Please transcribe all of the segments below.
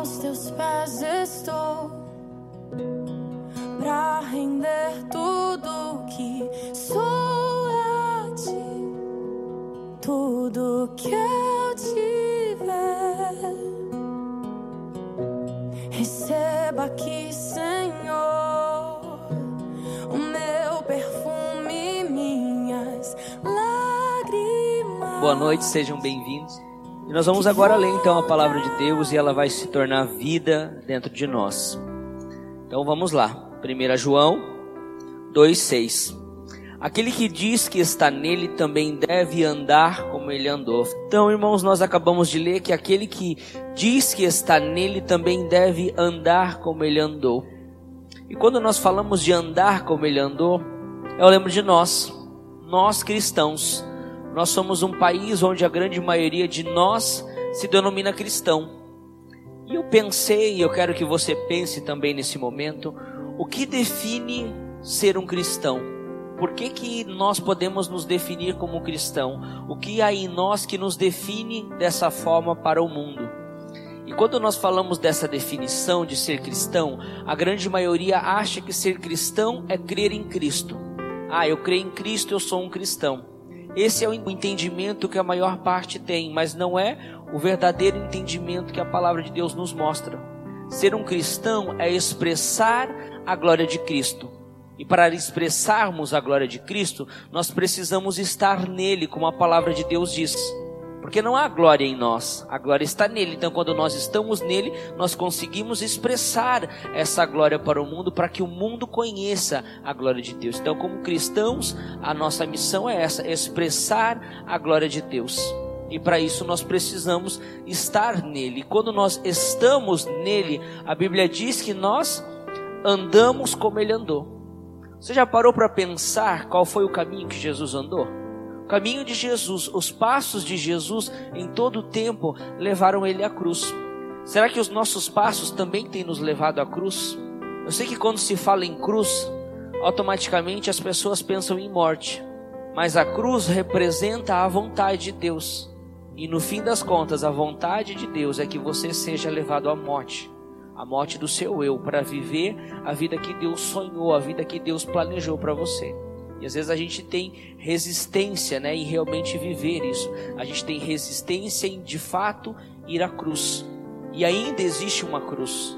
aos teus pés estou pra render tudo que sou a ti, tudo que eu tiver. Receba aqui, Senhor, o meu perfume, minhas lágrimas. Boa noite, sejam bem-vindos. E nós vamos agora ler então a palavra de Deus e ela vai se tornar vida dentro de nós. Então vamos lá. 1 João 2,6 Aquele que diz que está nele também deve andar como ele andou. Então, irmãos, nós acabamos de ler que aquele que diz que está nele também deve andar como ele andou. E quando nós falamos de andar como ele andou, eu lembro de nós, nós cristãos. Nós somos um país onde a grande maioria de nós se denomina cristão. E eu pensei, e eu quero que você pense também nesse momento, o que define ser um cristão? Por que, que nós podemos nos definir como cristão? O que há em nós que nos define dessa forma para o mundo? E quando nós falamos dessa definição de ser cristão, a grande maioria acha que ser cristão é crer em Cristo. Ah, eu creio em Cristo, eu sou um cristão. Esse é o entendimento que a maior parte tem, mas não é o verdadeiro entendimento que a palavra de Deus nos mostra. Ser um cristão é expressar a glória de Cristo. E para expressarmos a glória de Cristo, nós precisamos estar nele, como a palavra de Deus diz. Porque não há glória em nós, a glória está nele. Então, quando nós estamos nele, nós conseguimos expressar essa glória para o mundo, para que o mundo conheça a glória de Deus. Então, como cristãos, a nossa missão é essa: expressar a glória de Deus. E para isso nós precisamos estar nele. Quando nós estamos nele, a Bíblia diz que nós andamos como ele andou. Você já parou para pensar qual foi o caminho que Jesus andou? Caminho de Jesus, os passos de Jesus em todo o tempo levaram ele à cruz. Será que os nossos passos também têm nos levado à cruz? Eu sei que quando se fala em cruz, automaticamente as pessoas pensam em morte, mas a cruz representa a vontade de Deus. E no fim das contas, a vontade de Deus é que você seja levado à morte, a morte do seu eu, para viver a vida que Deus sonhou, a vida que Deus planejou para você. E às vezes a gente tem resistência, né, em realmente viver isso. A gente tem resistência em de fato ir à cruz. E ainda existe uma cruz.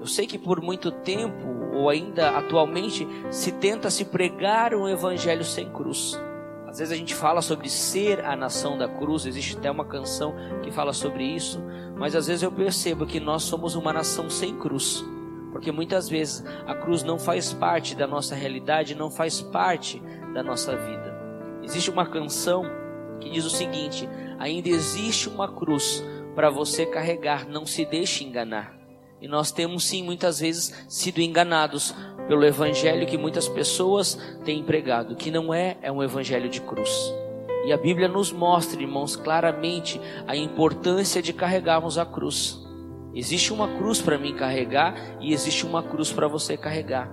Eu sei que por muito tempo, ou ainda atualmente, se tenta se pregar um evangelho sem cruz. Às vezes a gente fala sobre ser a nação da cruz, existe até uma canção que fala sobre isso, mas às vezes eu percebo que nós somos uma nação sem cruz, porque muitas vezes a cruz não faz parte da nossa realidade, não faz parte da nossa vida. Existe uma canção que diz o seguinte: ainda existe uma cruz para você carregar, não se deixe enganar. E nós temos sim muitas vezes sido enganados pelo evangelho que muitas pessoas têm pregado, que não é é um evangelho de cruz. E a Bíblia nos mostra, irmãos, claramente a importância de carregarmos a cruz. Existe uma cruz para mim carregar e existe uma cruz para você carregar.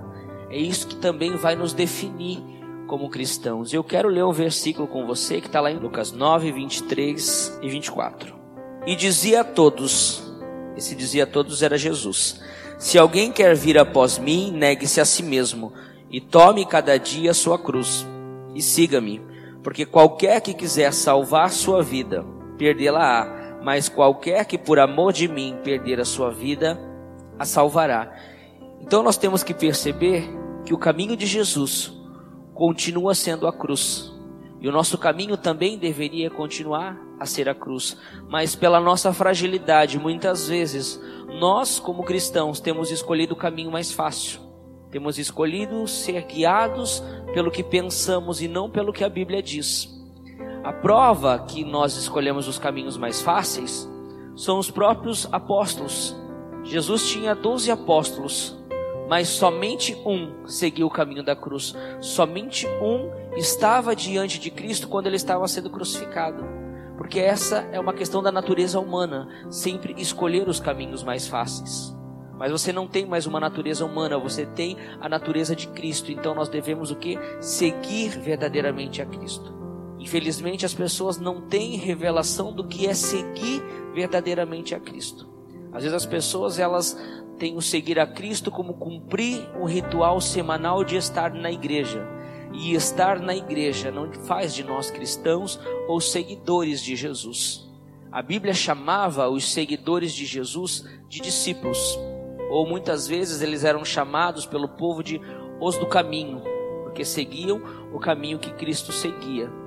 É isso que também vai nos definir como cristãos. Eu quero ler um versículo com você que está lá em Lucas 9, 23 e 24. E dizia a todos: esse dizia a todos era Jesus. Se alguém quer vir após mim, negue-se a si mesmo e tome cada dia a sua cruz e siga-me, porque qualquer que quiser salvar sua vida, perdê-la-á, mas qualquer que por amor de mim perder a sua vida, a salvará. Então nós temos que perceber que o caminho de Jesus continua sendo a cruz. E o nosso caminho também deveria continuar a ser a cruz. Mas pela nossa fragilidade, muitas vezes, nós, como cristãos, temos escolhido o caminho mais fácil. Temos escolhido ser guiados pelo que pensamos e não pelo que a Bíblia diz. A prova que nós escolhemos os caminhos mais fáceis são os próprios apóstolos. Jesus tinha doze apóstolos, mas somente um seguiu o caminho da cruz. Somente um estava diante de Cristo quando ele estava sendo crucificado. Porque essa é uma questão da natureza humana, sempre escolher os caminhos mais fáceis. Mas você não tem mais uma natureza humana, você tem a natureza de Cristo. Então nós devemos o que? Seguir verdadeiramente a Cristo. Infelizmente as pessoas não têm revelação do que é seguir verdadeiramente a Cristo. Às vezes as pessoas elas têm o seguir a Cristo como cumprir um ritual semanal de estar na igreja. E estar na igreja não faz de nós cristãos ou seguidores de Jesus. A Bíblia chamava os seguidores de Jesus de discípulos, ou muitas vezes eles eram chamados pelo povo de os do caminho, porque seguiam o caminho que Cristo seguia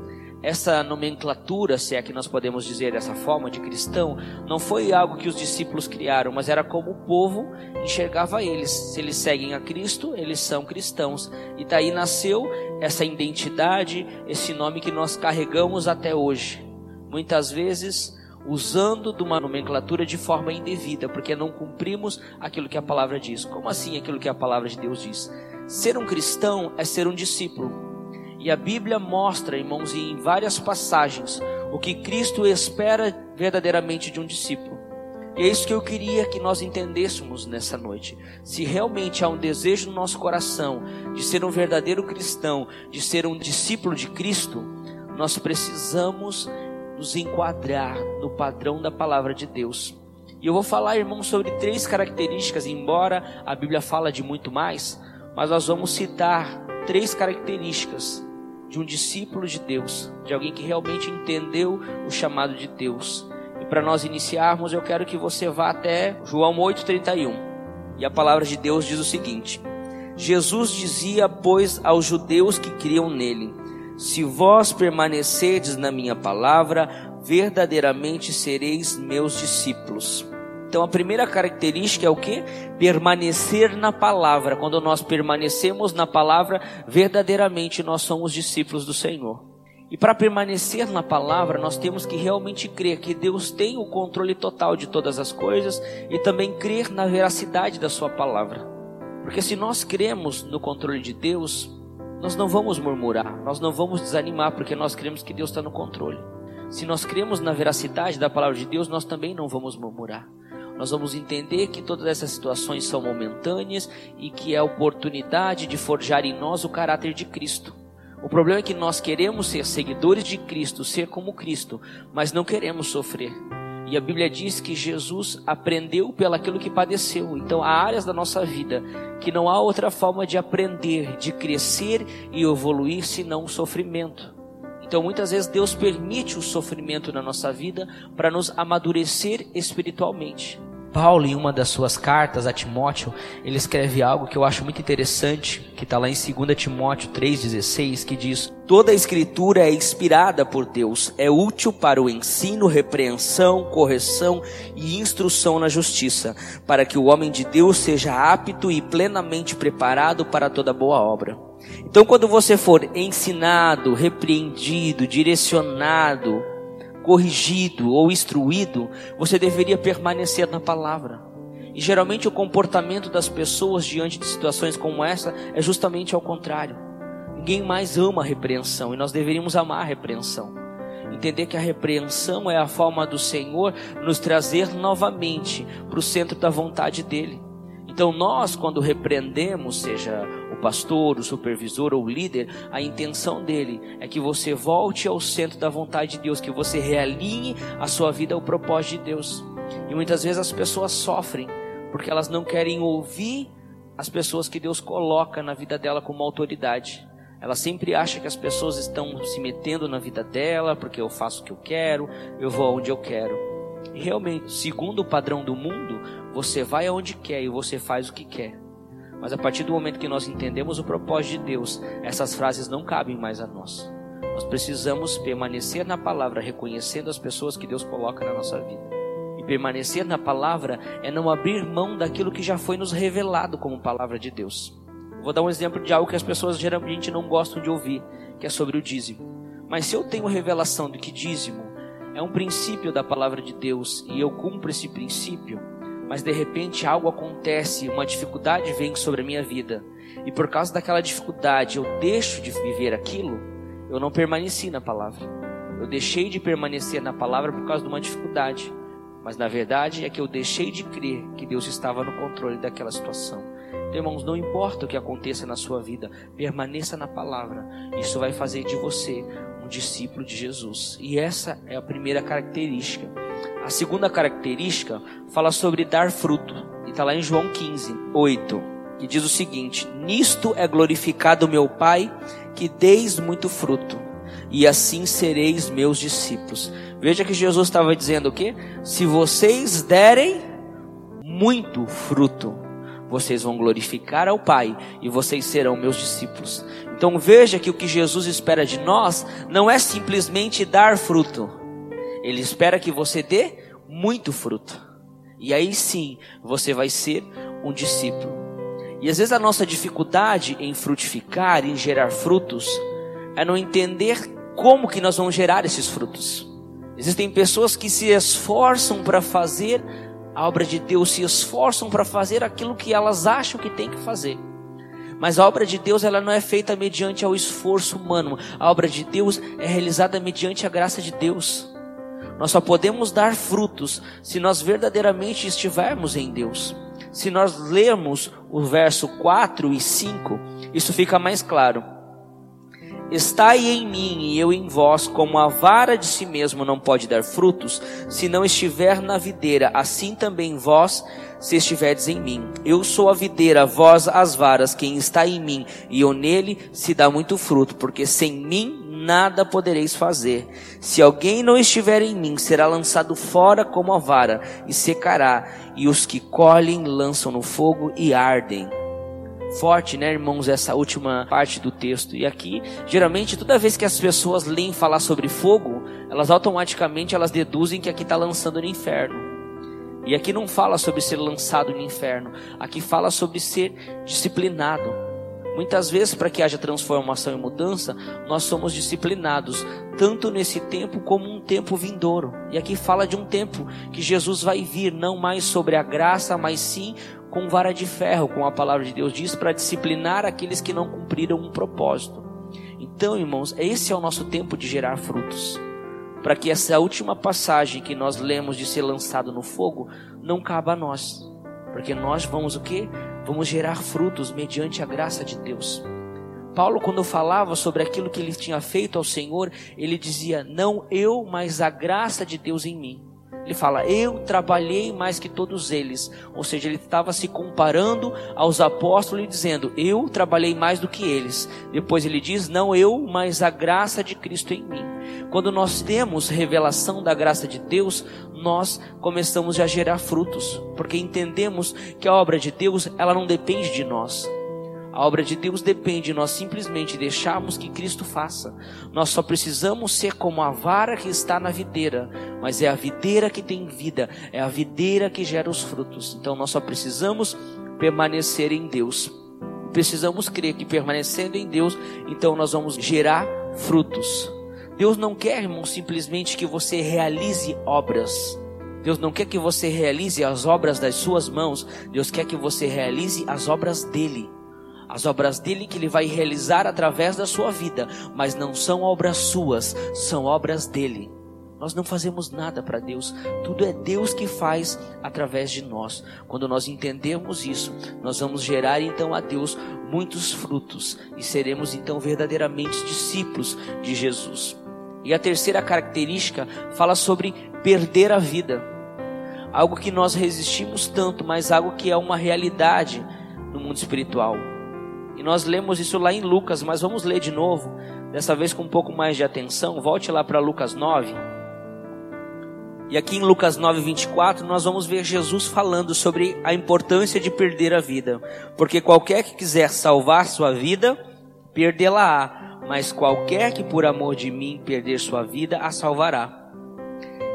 essa nomenclatura, se é que nós podemos dizer dessa forma, de cristão, não foi algo que os discípulos criaram, mas era como o povo enxergava eles. Se eles seguem a Cristo, eles são cristãos. E daí nasceu essa identidade, esse nome que nós carregamos até hoje. Muitas vezes usando de uma nomenclatura de forma indevida, porque não cumprimos aquilo que a palavra diz. Como assim aquilo que a palavra de Deus diz? Ser um cristão é ser um discípulo. E a Bíblia mostra, irmãos, em várias passagens, o que Cristo espera verdadeiramente de um discípulo. E é isso que eu queria que nós entendêssemos nessa noite. Se realmente há um desejo no nosso coração de ser um verdadeiro cristão, de ser um discípulo de Cristo, nós precisamos nos enquadrar no padrão da palavra de Deus. E eu vou falar, irmãos, sobre três características, embora a Bíblia fala de muito mais, mas nós vamos citar três características de um discípulo de Deus, de alguém que realmente entendeu o chamado de Deus. E para nós iniciarmos, eu quero que você vá até João 8:31. E a palavra de Deus diz o seguinte: Jesus dizia, pois, aos judeus que criam nele: Se vós permanecerdes na minha palavra, verdadeiramente sereis meus discípulos. Então a primeira característica é o que? Permanecer na palavra. Quando nós permanecemos na palavra, verdadeiramente nós somos discípulos do Senhor. E para permanecer na palavra, nós temos que realmente crer que Deus tem o controle total de todas as coisas e também crer na veracidade da Sua palavra. Porque se nós cremos no controle de Deus, nós não vamos murmurar, nós não vamos desanimar, porque nós cremos que Deus está no controle. Se nós cremos na veracidade da palavra de Deus, nós também não vamos murmurar nós vamos entender que todas essas situações são momentâneas e que é a oportunidade de forjar em nós o caráter de Cristo. O problema é que nós queremos ser seguidores de Cristo, ser como Cristo, mas não queremos sofrer. E a Bíblia diz que Jesus aprendeu pelaquilo que padeceu. Então há áreas da nossa vida que não há outra forma de aprender, de crescer e evoluir senão o sofrimento. Então muitas vezes Deus permite o sofrimento na nossa vida para nos amadurecer espiritualmente. Paulo, em uma das suas cartas a Timóteo, ele escreve algo que eu acho muito interessante, que está lá em 2 Timóteo 3,16, que diz: Toda a escritura é inspirada por Deus, é útil para o ensino, repreensão, correção e instrução na justiça, para que o homem de Deus seja apto e plenamente preparado para toda boa obra. Então, quando você for ensinado, repreendido, direcionado, corrigido ou instruído, você deveria permanecer na palavra. E geralmente o comportamento das pessoas diante de situações como essa é justamente ao contrário. Ninguém mais ama a repreensão e nós deveríamos amar a repreensão. Entender que a repreensão é a forma do Senhor nos trazer novamente para o centro da vontade dEle. Então nós, quando repreendemos, seja o pastor, o supervisor ou o líder, a intenção dele é que você volte ao centro da vontade de Deus, que você realinhe a sua vida ao propósito de Deus. E muitas vezes as pessoas sofrem porque elas não querem ouvir as pessoas que Deus coloca na vida dela como autoridade. Ela sempre acha que as pessoas estão se metendo na vida dela porque eu faço o que eu quero, eu vou aonde eu quero. E realmente, segundo o padrão do mundo, você vai aonde quer e você faz o que quer. Mas a partir do momento que nós entendemos o propósito de Deus, essas frases não cabem mais a nós. Nós precisamos permanecer na palavra, reconhecendo as pessoas que Deus coloca na nossa vida. E permanecer na palavra é não abrir mão daquilo que já foi nos revelado como palavra de Deus. Vou dar um exemplo de algo que as pessoas geralmente não gostam de ouvir, que é sobre o dízimo. Mas se eu tenho revelação de que dízimo é um princípio da palavra de Deus e eu cumpro esse princípio, mas de repente algo acontece, uma dificuldade vem sobre a minha vida, e por causa daquela dificuldade eu deixo de viver aquilo, eu não permaneci na palavra. Eu deixei de permanecer na palavra por causa de uma dificuldade, mas na verdade é que eu deixei de crer que Deus estava no controle daquela situação. Então, irmãos, não importa o que aconteça na sua vida, permaneça na palavra. Isso vai fazer de você um discípulo de Jesus. E essa é a primeira característica A segunda característica fala sobre dar fruto. E está lá em João 15, 8, que diz o seguinte: Nisto é glorificado meu Pai, que deis muito fruto, e assim sereis meus discípulos. Veja que Jesus estava dizendo o quê? Se vocês derem muito fruto, vocês vão glorificar ao Pai e vocês serão meus discípulos. Então veja que o que Jesus espera de nós não é simplesmente dar fruto. Ele espera que você dê muito fruto. E aí sim, você vai ser um discípulo. E às vezes a nossa dificuldade em frutificar, em gerar frutos, é não entender como que nós vamos gerar esses frutos. Existem pessoas que se esforçam para fazer a obra de Deus, se esforçam para fazer aquilo que elas acham que tem que fazer. Mas a obra de Deus ela não é feita mediante ao esforço humano. A obra de Deus é realizada mediante a graça de Deus. Nós só podemos dar frutos se nós verdadeiramente estivermos em Deus. Se nós lermos o verso 4 e 5, isso fica mais claro. Estai em mim e eu em vós, como a vara de si mesmo não pode dar frutos, se não estiver na videira, assim também vós, se estiverdes em mim. Eu sou a videira, vós as varas, quem está em mim e eu nele se dá muito fruto, porque sem mim nada podereis fazer. Se alguém não estiver em mim, será lançado fora como a vara e secará, e os que colhem lançam no fogo e ardem forte, né, irmãos, essa última parte do texto. E aqui, geralmente, toda vez que as pessoas leem falar sobre fogo, elas automaticamente elas deduzem que aqui está lançando no inferno. E aqui não fala sobre ser lançado no inferno, aqui fala sobre ser disciplinado. Muitas vezes, para que haja transformação e mudança, nós somos disciplinados, tanto nesse tempo como um tempo vindouro. E aqui fala de um tempo que Jesus vai vir, não mais sobre a graça, mas sim com vara de ferro, como a palavra de Deus diz, para disciplinar aqueles que não cumpriram um propósito. Então, irmãos, esse é o nosso tempo de gerar frutos. Para que essa última passagem que nós lemos de ser lançado no fogo não caba a nós. Porque nós vamos o que? Vamos gerar frutos mediante a graça de Deus. Paulo, quando falava sobre aquilo que ele tinha feito ao Senhor, ele dizia: Não eu, mas a graça de Deus em mim. Ele fala: Eu trabalhei mais que todos eles. Ou seja, ele estava se comparando aos apóstolos e dizendo: Eu trabalhei mais do que eles. Depois ele diz: Não eu, mas a graça de Cristo em mim. Quando nós temos revelação da graça de Deus, nós começamos a gerar frutos, porque entendemos que a obra de Deus, ela não depende de nós. A obra de Deus depende de nós simplesmente deixarmos que Cristo faça. Nós só precisamos ser como a vara que está na videira, mas é a videira que tem vida, é a videira que gera os frutos. Então nós só precisamos permanecer em Deus. Precisamos crer que permanecendo em Deus, então nós vamos gerar frutos. Deus não quer, irmão, simplesmente que você realize obras. Deus não quer que você realize as obras das suas mãos. Deus quer que você realize as obras dele as obras dele que ele vai realizar através da sua vida, mas não são obras suas, são obras dele. Nós não fazemos nada para Deus, tudo é Deus que faz através de nós. Quando nós entendemos isso, nós vamos gerar então a Deus muitos frutos e seremos então verdadeiramente discípulos de Jesus. E a terceira característica fala sobre perder a vida. Algo que nós resistimos tanto, mas algo que é uma realidade no mundo espiritual. E nós lemos isso lá em Lucas, mas vamos ler de novo, dessa vez com um pouco mais de atenção. Volte lá para Lucas 9. E aqui em Lucas 9, 24, nós vamos ver Jesus falando sobre a importância de perder a vida. Porque qualquer que quiser salvar sua vida, perdê-la-á. Mas qualquer que por amor de mim perder sua vida, a salvará.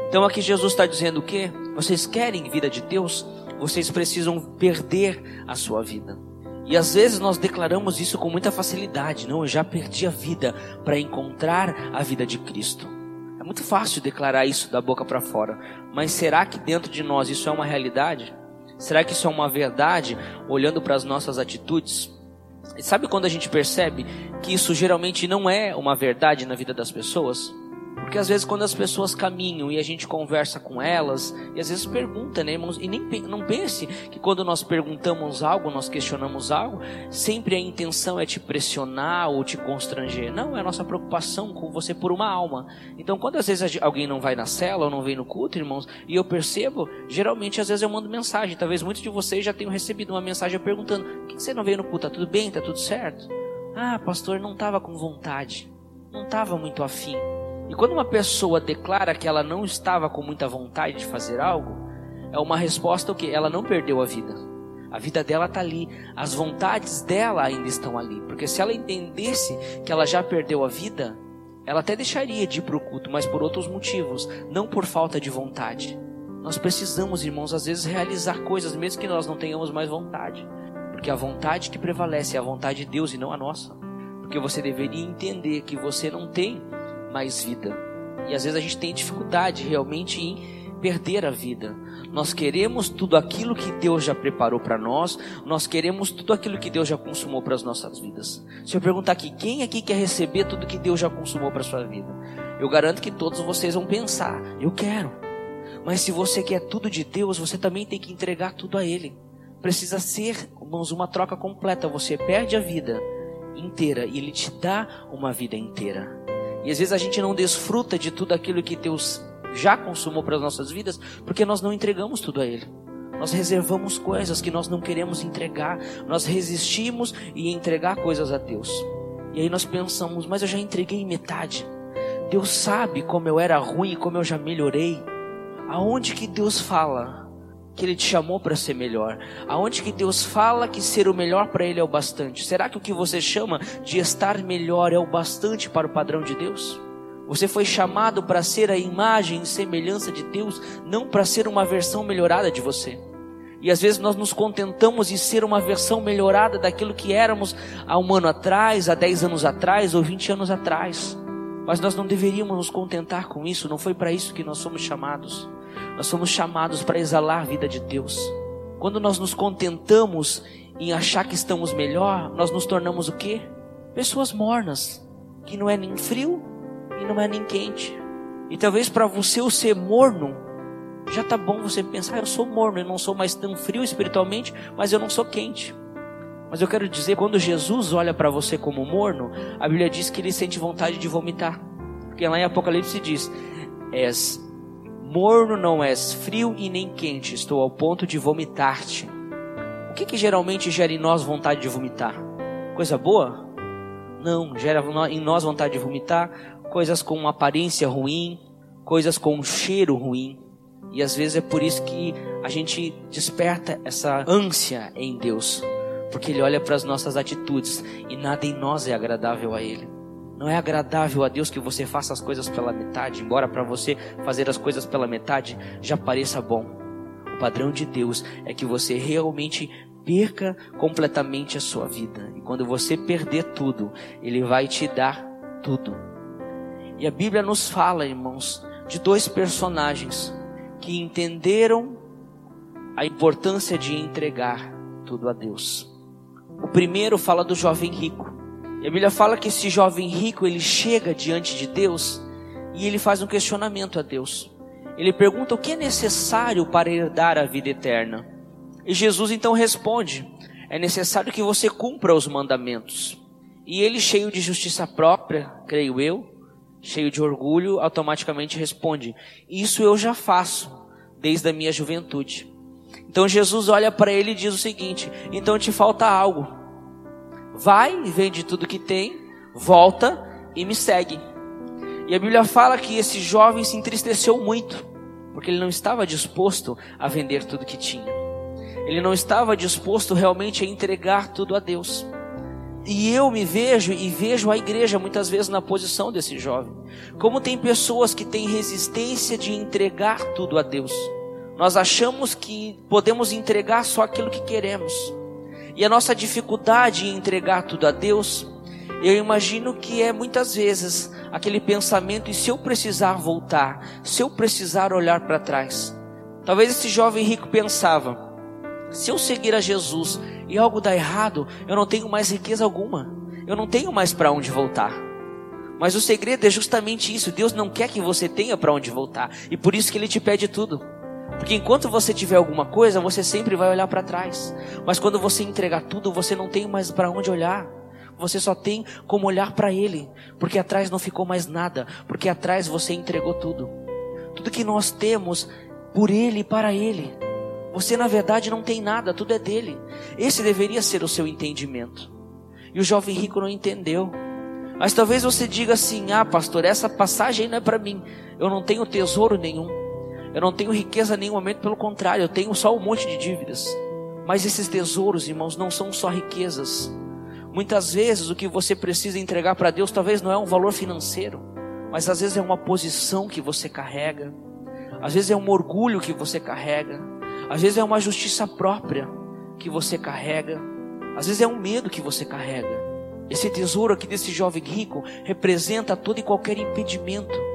Então aqui Jesus está dizendo o quê? Vocês querem vida de Deus? Vocês precisam perder a sua vida. E às vezes nós declaramos isso com muita facilidade. Não, eu já perdi a vida para encontrar a vida de Cristo. É muito fácil declarar isso da boca para fora. Mas será que dentro de nós isso é uma realidade? Será que isso é uma verdade olhando para as nossas atitudes? E sabe quando a gente percebe que isso geralmente não é uma verdade na vida das pessoas? Porque às vezes quando as pessoas caminham e a gente conversa com elas, e às vezes pergunta, né, irmãos? E nem não pense que quando nós perguntamos algo, nós questionamos algo, sempre a intenção é te pressionar ou te constranger. Não, é a nossa preocupação com você por uma alma. Então quando às vezes alguém não vai na cela ou não vem no culto, irmãos, e eu percebo, geralmente às vezes eu mando mensagem. Talvez muitos de vocês já tenham recebido uma mensagem perguntando: por que você não veio no culto? Tá tudo bem? Tá tudo certo? Ah, pastor, não estava com vontade. Não estava muito afim. E quando uma pessoa declara que ela não estava com muita vontade de fazer algo, é uma resposta que ela não perdeu a vida. A vida dela está ali, as vontades dela ainda estão ali. Porque se ela entendesse que ela já perdeu a vida, ela até deixaria de ir para o culto, mas por outros motivos, não por falta de vontade. Nós precisamos, irmãos, às vezes realizar coisas mesmo que nós não tenhamos mais vontade. Porque a vontade que prevalece é a vontade de Deus e não a nossa. Porque você deveria entender que você não tem mais vida. E às vezes a gente tem dificuldade realmente em perder a vida. Nós queremos tudo aquilo que Deus já preparou para nós, nós queremos tudo aquilo que Deus já consumou para as nossas vidas. Se eu perguntar aqui, quem aqui quer receber tudo que Deus já consumou para sua vida? Eu garanto que todos vocês vão pensar, eu quero. Mas se você quer tudo de Deus, você também tem que entregar tudo a Ele. Precisa ser, irmãos, uma troca completa. Você perde a vida inteira e Ele te dá uma vida inteira. E às vezes a gente não desfruta de tudo aquilo que Deus já consumou para as nossas vidas, porque nós não entregamos tudo a Ele. Nós reservamos coisas que nós não queremos entregar, nós resistimos em entregar coisas a Deus. E aí nós pensamos, mas eu já entreguei metade. Deus sabe como eu era ruim e como eu já melhorei. Aonde que Deus fala que Ele te chamou para ser melhor? Aonde que Deus fala que ser o melhor para Ele é o bastante? Será que o que você chama de estar melhor é o bastante para o padrão de Deus? Você foi chamado para ser a imagem e semelhança de Deus, não para ser uma versão melhorada de você. E às vezes nós nos contentamos em ser uma versão melhorada daquilo que éramos há um ano atrás, há dez anos atrás ou vinte anos atrás. Mas nós não deveríamos nos contentar com isso, não foi para isso que nós somos chamados. Nós somos chamados para exalar a vida de Deus. Quando nós nos contentamos em achar que estamos melhor, nós nos tornamos o quê? Pessoas mornas, que não é nem frio e não é nem quente. E talvez para você o ser morno, já tá bom você pensar, ah, eu sou morno, eu não sou mais tão frio espiritualmente, mas eu não sou quente. Mas eu quero dizer, quando Jesus olha para você como morno, a Bíblia diz que ele sente vontade de vomitar. Porque lá em Apocalipse diz: És Morno não és, frio e nem quente, estou ao ponto de vomitar-te. O que, que geralmente gera em nós vontade de vomitar? Coisa boa? Não, gera em nós vontade de vomitar coisas com uma aparência ruim, coisas com um cheiro ruim. E às vezes é por isso que a gente desperta essa ânsia em Deus, porque Ele olha para as nossas atitudes e nada em nós é agradável a Ele. Não é agradável a Deus que você faça as coisas pela metade, embora para você fazer as coisas pela metade já pareça bom. O padrão de Deus é que você realmente perca completamente a sua vida. E quando você perder tudo, Ele vai te dar tudo. E a Bíblia nos fala, irmãos, de dois personagens que entenderam a importância de entregar tudo a Deus. O primeiro fala do jovem rico. E a Bíblia fala que esse jovem rico, ele chega diante de Deus e ele faz um questionamento a Deus. Ele pergunta o que é necessário para herdar a vida eterna. E Jesus então responde: é necessário que você cumpra os mandamentos. E ele, cheio de justiça própria, creio eu, cheio de orgulho, automaticamente responde: Isso eu já faço desde a minha juventude. Então Jesus olha para ele e diz o seguinte: Então te falta algo. Vai, vende tudo que tem, volta e me segue. E a Bíblia fala que esse jovem se entristeceu muito, porque ele não estava disposto a vender tudo que tinha. Ele não estava disposto realmente a entregar tudo a Deus. E eu me vejo e vejo a igreja muitas vezes na posição desse jovem. Como tem pessoas que têm resistência de entregar tudo a Deus. Nós achamos que podemos entregar só aquilo que queremos. E a nossa dificuldade em entregar tudo a Deus, eu imagino que é muitas vezes aquele pensamento: e se eu precisar voltar, se eu precisar olhar para trás? Talvez esse jovem rico pensava: se eu seguir a Jesus e algo dá errado, eu não tenho mais riqueza alguma, eu não tenho mais para onde voltar. Mas o segredo é justamente isso. Deus não quer que você tenha para onde voltar. E por isso que Ele te pede tudo. Porque enquanto você tiver alguma coisa, você sempre vai olhar para trás. Mas quando você entregar tudo, você não tem mais para onde olhar. Você só tem como olhar para Ele. Porque atrás não ficou mais nada. Porque atrás você entregou tudo. Tudo que nós temos por Ele e para Ele. Você na verdade não tem nada, tudo é dele. Esse deveria ser o seu entendimento. E o jovem rico não entendeu. Mas talvez você diga assim: ah, pastor, essa passagem não é para mim. Eu não tenho tesouro nenhum. Eu não tenho riqueza em nenhum momento, pelo contrário, eu tenho só um monte de dívidas. Mas esses tesouros, irmãos, não são só riquezas. Muitas vezes o que você precisa entregar para Deus talvez não é um valor financeiro, mas às vezes é uma posição que você carrega, às vezes é um orgulho que você carrega, às vezes é uma justiça própria que você carrega, às vezes é um medo que você carrega. Esse tesouro aqui desse jovem rico representa todo e qualquer impedimento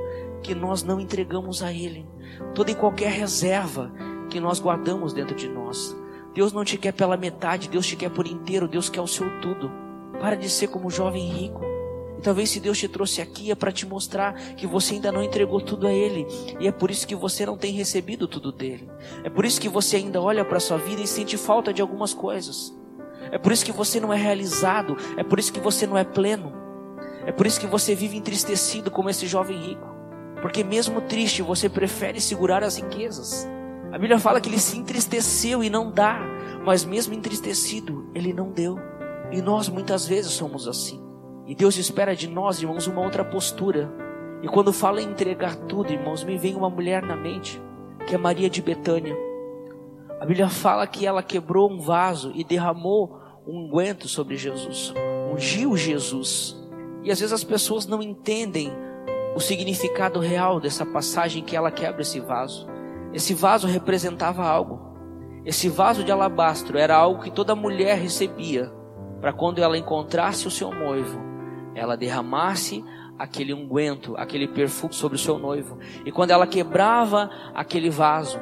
que nós não entregamos a Ele, toda e qualquer reserva que nós guardamos dentro de nós. Deus não te quer pela metade, Deus te quer por inteiro, Deus quer o seu tudo. Para de ser como o jovem rico. E talvez se Deus te trouxe aqui é para te mostrar que você ainda não entregou tudo a Ele. E é por isso que você não tem recebido tudo dele. É por isso que você ainda olha para a sua vida e sente falta de algumas coisas. É por isso que você não é realizado, é por isso que você não é pleno. É por isso que você vive entristecido como esse jovem rico. Porque mesmo triste, você prefere segurar as riquezas. A Bíblia fala que ele se entristeceu e não dá, mas mesmo entristecido, ele não deu. E nós muitas vezes somos assim. E Deus espera de nós, irmãos, uma outra postura. E quando fala em entregar tudo, irmãos, me vem uma mulher na mente, que é Maria de Betânia. A Bíblia fala que ela quebrou um vaso e derramou um unguento sobre Jesus, ungiu Jesus. E às vezes as pessoas não entendem o significado real dessa passagem que ela quebra esse vaso. Esse vaso representava algo. Esse vaso de alabastro era algo que toda mulher recebia para quando ela encontrasse o seu noivo, ela derramasse aquele unguento, aquele perfume sobre o seu noivo. E quando ela quebrava aquele vaso,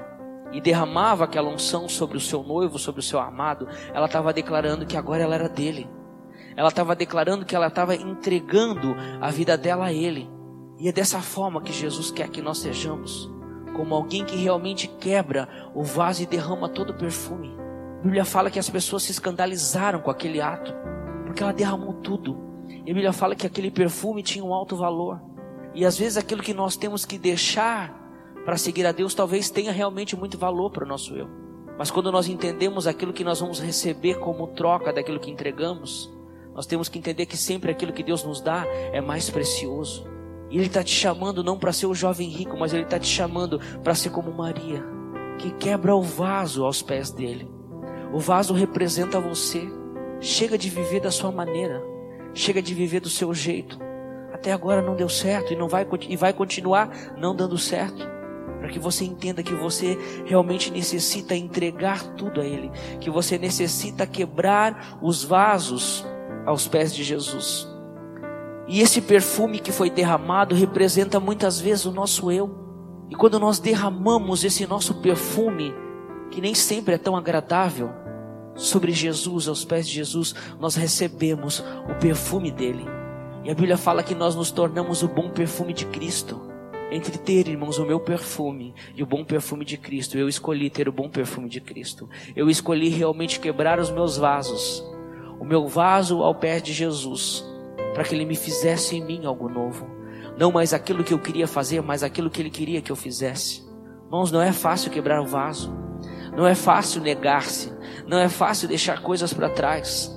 e derramava aquela unção sobre o seu noivo, sobre o seu amado, ela estava declarando que agora ela era dele. Ela estava declarando que ela estava entregando a vida dela a ele. E é dessa forma que Jesus quer que nós sejamos, como alguém que realmente quebra o vaso e derrama todo o perfume. A Bíblia fala que as pessoas se escandalizaram com aquele ato, porque ela derramou tudo. A Bíblia fala que aquele perfume tinha um alto valor. E às vezes aquilo que nós temos que deixar para seguir a Deus talvez tenha realmente muito valor para o nosso eu. Mas quando nós entendemos aquilo que nós vamos receber como troca daquilo que entregamos, nós temos que entender que sempre aquilo que Deus nos dá é mais precioso. Ele está te chamando não para ser o jovem rico, mas Ele está te chamando para ser como Maria, que quebra o vaso aos pés dele. O vaso representa você. Chega de viver da sua maneira, chega de viver do seu jeito. Até agora não deu certo e não vai e vai continuar não dando certo para que você entenda que você realmente necessita entregar tudo a Ele, que você necessita quebrar os vasos aos pés de Jesus. E esse perfume que foi derramado representa muitas vezes o nosso eu. E quando nós derramamos esse nosso perfume, que nem sempre é tão agradável, sobre Jesus, aos pés de Jesus, nós recebemos o perfume dele. E a Bíblia fala que nós nos tornamos o bom perfume de Cristo entre ter, irmãos, o meu perfume e o bom perfume de Cristo, eu escolhi ter o bom perfume de Cristo. Eu escolhi realmente quebrar os meus vasos, o meu vaso ao pé de Jesus, para que Ele me fizesse em mim algo novo. Não mais aquilo que eu queria fazer, mas aquilo que Ele queria que eu fizesse. Irmãos, não é fácil quebrar o vaso, não é fácil negar-se, não é fácil deixar coisas para trás.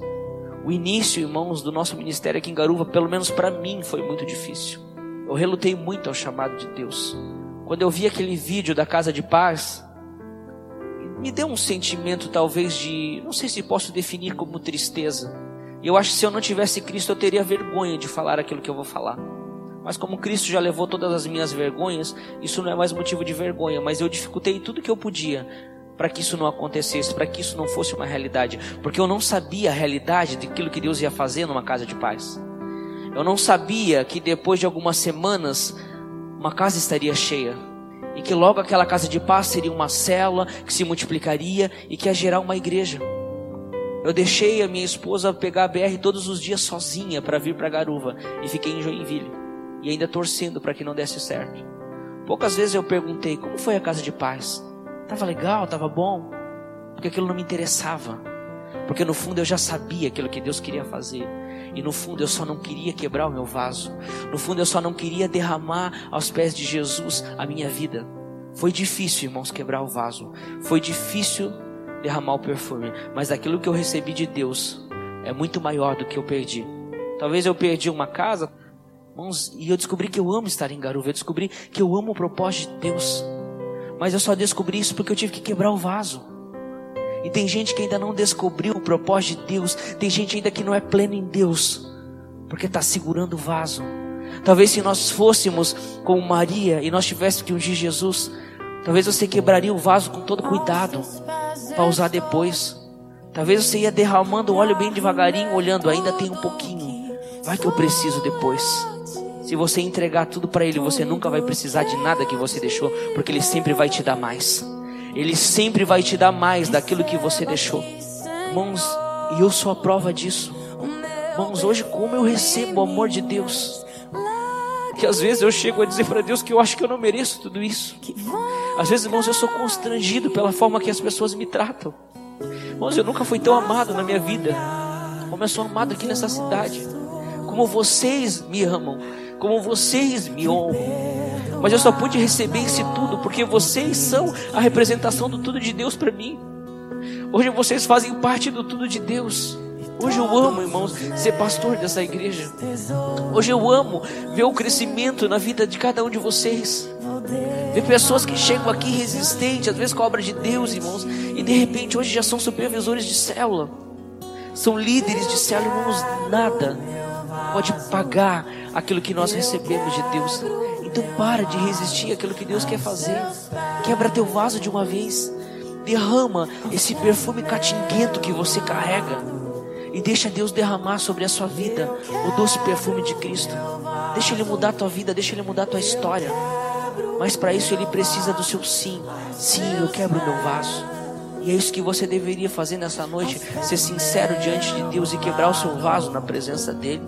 O início, irmãos, do nosso ministério aqui em Garuva, pelo menos para mim, foi muito difícil. Eu relutei muito ao chamado de Deus. Quando eu vi aquele vídeo da casa de paz, me deu um sentimento talvez de, não sei se posso definir como tristeza. Eu acho que se eu não tivesse Cristo eu teria vergonha de falar aquilo que eu vou falar. Mas como Cristo já levou todas as minhas vergonhas, isso não é mais motivo de vergonha, mas eu dificultei tudo que eu podia para que isso não acontecesse, para que isso não fosse uma realidade, porque eu não sabia a realidade daquilo que Deus ia fazer numa casa de paz. Eu não sabia que depois de algumas semanas uma casa estaria cheia e que logo aquela casa de paz seria uma célula que se multiplicaria e que ia gerar uma igreja. Eu deixei a minha esposa pegar a BR todos os dias sozinha para vir para Garuva e fiquei em Joinville. e ainda torcendo para que não desse certo. Poucas vezes eu perguntei: como foi a casa de paz? Tava legal, tava bom? Porque aquilo não me interessava. Porque no fundo eu já sabia aquilo que Deus queria fazer. E no fundo eu só não queria quebrar o meu vaso. No fundo eu só não queria derramar aos pés de Jesus a minha vida. Foi difícil, irmãos, quebrar o vaso. Foi difícil derramar o perfume. Mas aquilo que eu recebi de Deus é muito maior do que eu perdi. Talvez eu perdi uma casa, e eu descobri que eu amo estar em Garuva. Eu descobri que eu amo o propósito de Deus. Mas eu só descobri isso porque eu tive que quebrar o vaso. E tem gente que ainda não descobriu o propósito de Deus. Tem gente ainda que não é pleno em Deus, porque está segurando o vaso. Talvez se nós fôssemos como Maria e nós tivéssemos que ungir Jesus, Talvez você quebraria o vaso com todo cuidado para usar depois. Talvez você ia derramando o óleo bem devagarinho, olhando, ainda tem um pouquinho. Vai que eu preciso depois. Se você entregar tudo para Ele, você nunca vai precisar de nada que você deixou, porque Ele sempre vai te dar mais. Ele sempre vai te dar mais daquilo que você deixou. Irmãos, e eu sou a prova disso. Irmãos, hoje como eu recebo o amor de Deus que às vezes eu chego a dizer para Deus que eu acho que eu não mereço tudo isso. Às vezes, irmãos, eu sou constrangido pela forma que as pessoas me tratam. Irmãos, eu nunca fui tão amado na minha vida como eu sou amado aqui nessa cidade. Como vocês me amam, como vocês me honram. Mas eu só pude receber isso tudo porque vocês são a representação do tudo de Deus para mim. Hoje vocês fazem parte do tudo de Deus. Hoje eu amo, irmãos, ser pastor dessa igreja. Hoje eu amo ver o crescimento na vida de cada um de vocês. Ver pessoas que chegam aqui resistentes, às vezes com a obra de Deus, irmãos, e de repente hoje já são supervisores de célula. São líderes de célula, irmãos, nada pode pagar aquilo que nós recebemos de Deus. Então para de resistir àquilo que Deus quer fazer. Quebra teu vaso de uma vez. Derrama esse perfume catinguento que você carrega e deixa Deus derramar sobre a sua vida o doce perfume de Cristo. Deixa Ele mudar a tua vida, deixa Ele mudar a tua história. Mas para isso Ele precisa do seu sim. Sim, eu quebro meu vaso. E é isso que você deveria fazer nessa noite: ser sincero diante de Deus e quebrar o seu vaso na presença dEle.